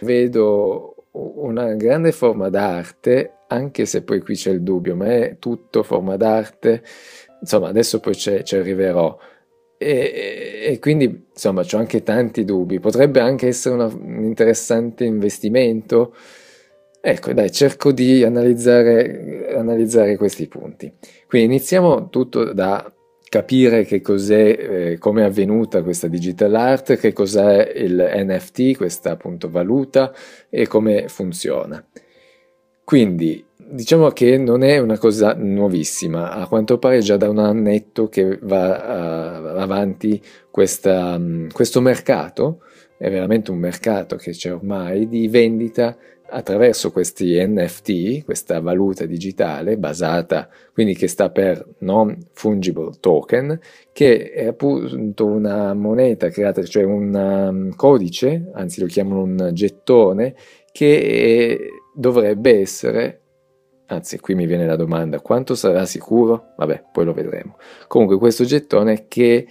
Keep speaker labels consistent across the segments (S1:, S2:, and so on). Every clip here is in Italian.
S1: vedo una grande forma d'arte, anche se poi qui c'è il dubbio, ma è tutto forma d'arte, insomma adesso poi ci arriverò. E, e, quindi insomma ho anche tanti dubbi, potrebbe anche essere una, un interessante investimento. Ecco, dai, cerco di analizzare, analizzare questi punti. Quindi iniziamo tutto da capire che cos'è, eh, come è avvenuta questa digital art, che cos'è il NFT, questa appunto valuta e come funziona. Quindi diciamo che non è una cosa nuovissima, a quanto pare già da un annetto che va uh, avanti questa, um, questo mercato, è veramente un mercato che c'è ormai di vendita attraverso questi NFT, questa valuta digitale basata, quindi che sta per non fungible token, che è appunto una moneta creata, cioè un um, codice, anzi lo chiamano un gettone, che dovrebbe essere Anzi, qui mi viene la domanda, quanto sarà sicuro? Vabbè, poi lo vedremo. Comunque questo gettone che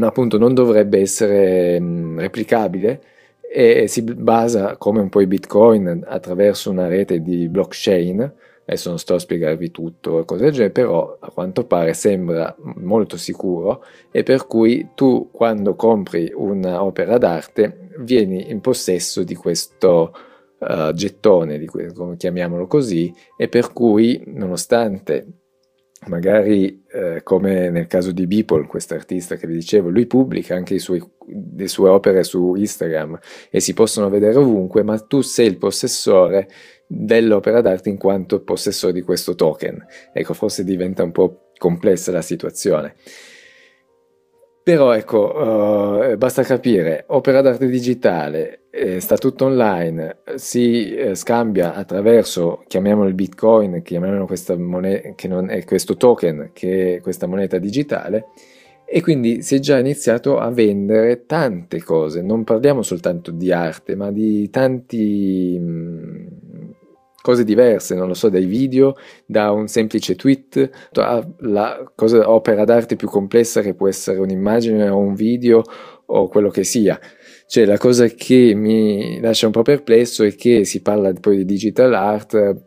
S1: appunto non dovrebbe essere mm, replicabile e si basa come un po' i bitcoin attraverso una rete di blockchain. Adesso non sto a spiegarvi tutto, cose del genere, però a quanto pare sembra molto sicuro e per cui tu quando compri un'opera d'arte vieni in possesso di questo uh, gettone, di cui, chiamiamolo così, e per cui nonostante magari eh, come nel caso di Beeple, quest'artista che vi dicevo, lui pubblica anche suoi, le sue opere su Instagram e si possono vedere ovunque, ma tu sei il possessore dell'opera d'arte in quanto possessore di questo token. Ecco, forse diventa un po' complessa la situazione. Però ecco, uh, basta capire, opera d'arte digitale, eh, sta tutto online, si eh, scambia attraverso, chiamiamolo il bitcoin, chiamiamolo questa moneta, che non è questo token, che è questa moneta digitale, e quindi si è già iniziato a vendere tante cose, non parliamo soltanto di arte, ma di tanti... Cose diverse, non lo so, dai video, da un semplice tweet, la cosa, opera d'arte più complessa che può essere un'immagine o un video o quello che sia. Cioè la cosa che mi lascia un po' perplesso è che si parla poi di digital art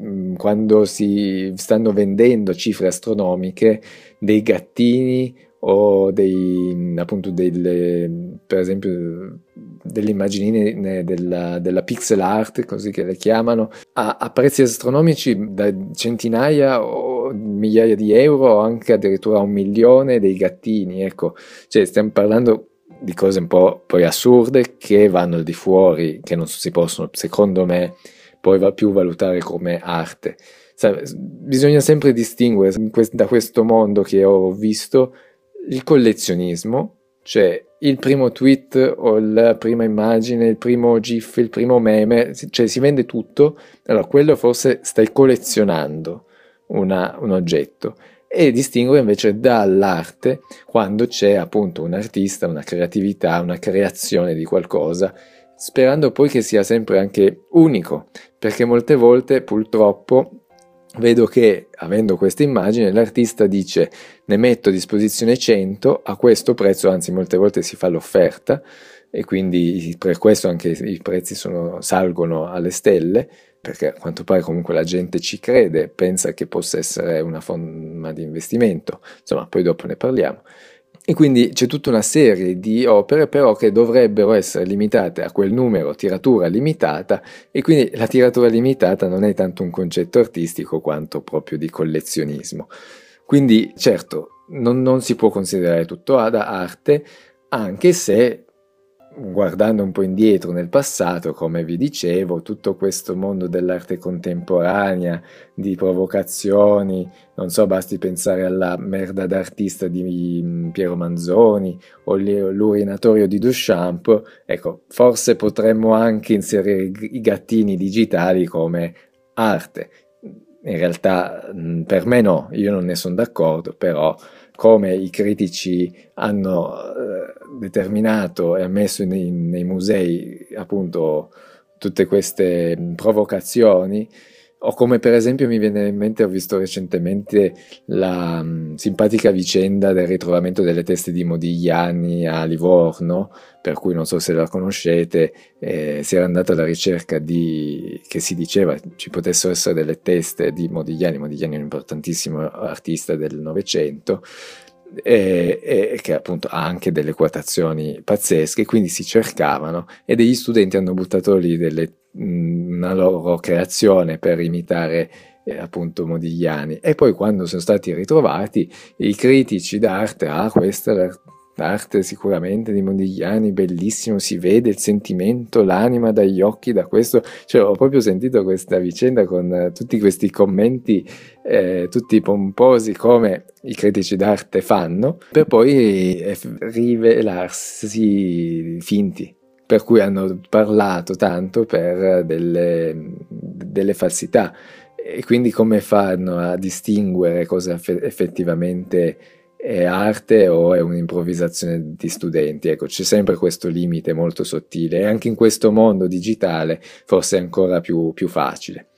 S1: mm, quando si stanno vendendo cifre astronomiche dei gattini o dei, appunto delle, per esempio delle immaginine della, della, pixel art, così che le chiamano, a, a, prezzi astronomici da centinaia o migliaia di euro o anche addirittura un milione dei gattini, ecco, cioè stiamo parlando di cose un po' poi assurde che vanno al di fuori, che non si possono, secondo me, poi va più valutare come arte. Sai, bisogna sempre distinguere da questo mondo che ho visto il collezionismo, cioè il primo tweet o la prima immagine, il primo GIF, il primo meme, cioè si vende tutto, allora quello forse stai collezionando una, un oggetto e distingue invece dall'arte quando c'è appunto un artista, una creatività, una creazione di qualcosa, sperando poi che sia sempre anche unico, perché molte volte purtroppo vedo che avendo questa immagine l'artista dice ne metto a disposizione 100 a questo prezzo, anzi molte volte si fa l'offerta e quindi per questo anche i prezzi sono, salgono alle stelle perché a quanto pare comunque la gente ci crede, pensa che possa essere una forma di investimento, insomma poi dopo ne parliamo. E quindi c'è tutta una serie di opere però che dovrebbero essere limitate a quel numero, tiratura limitata, e quindi la tiratura limitata non è tanto un concetto artistico quanto proprio di collezionismo. Quindi certo, non, non si può considerare tutto da arte, anche se guardando un po' indietro nel passato, come vi dicevo, tutto questo mondo dell'arte contemporanea, di provocazioni, non so, basti pensare alla merda d'artista di mm, Piero Manzoni o l'urinatorio di Duchamp, ecco, forse potremmo anche inserire i gattini digitali come arte. In realtà mm, per me no, io non ne sono d'accordo, però come i critici hanno eh, determinato e messo nei, nei musei appunto tutte queste provocazioni, o come per esempio mi viene in mente, ho visto recentemente la mh, simpatica vicenda del ritrovamento delle teste di Modigliani a Livorno, per cui non so se la conoscete, eh, si era andato alla ricerca di, che si diceva ci potessero essere delle teste di Modigliani, Modigliani è un importantissimo artista del Novecento, e, e, che appunto ha anche delle quotazioni pazzesche, quindi si cercavano e degli studenti hanno buttato lì delle, una loro creazione per imitare eh, appunto Modigliani. E poi quando sono stati ritrovati i critici d'arte, ah questa è l'arte sicuramente di Modigliani, bellissimo, si vede il sentimento, l'anima dagli occhi da questo, cioè ho proprio sentito questa vicenda con eh, tutti questi commenti eh, tutti pomposi come i critici d'arte fanno, per poi eh, rivelarsi finti per cui hanno parlato tanto per delle, delle falsità. E quindi come fanno a distinguere cosa effettivamente è arte o è un'improvvisazione di studenti. Ecco, c'è sempre questo limite molto sottile e anche in questo mondo digitale forse è ancora più, più facile.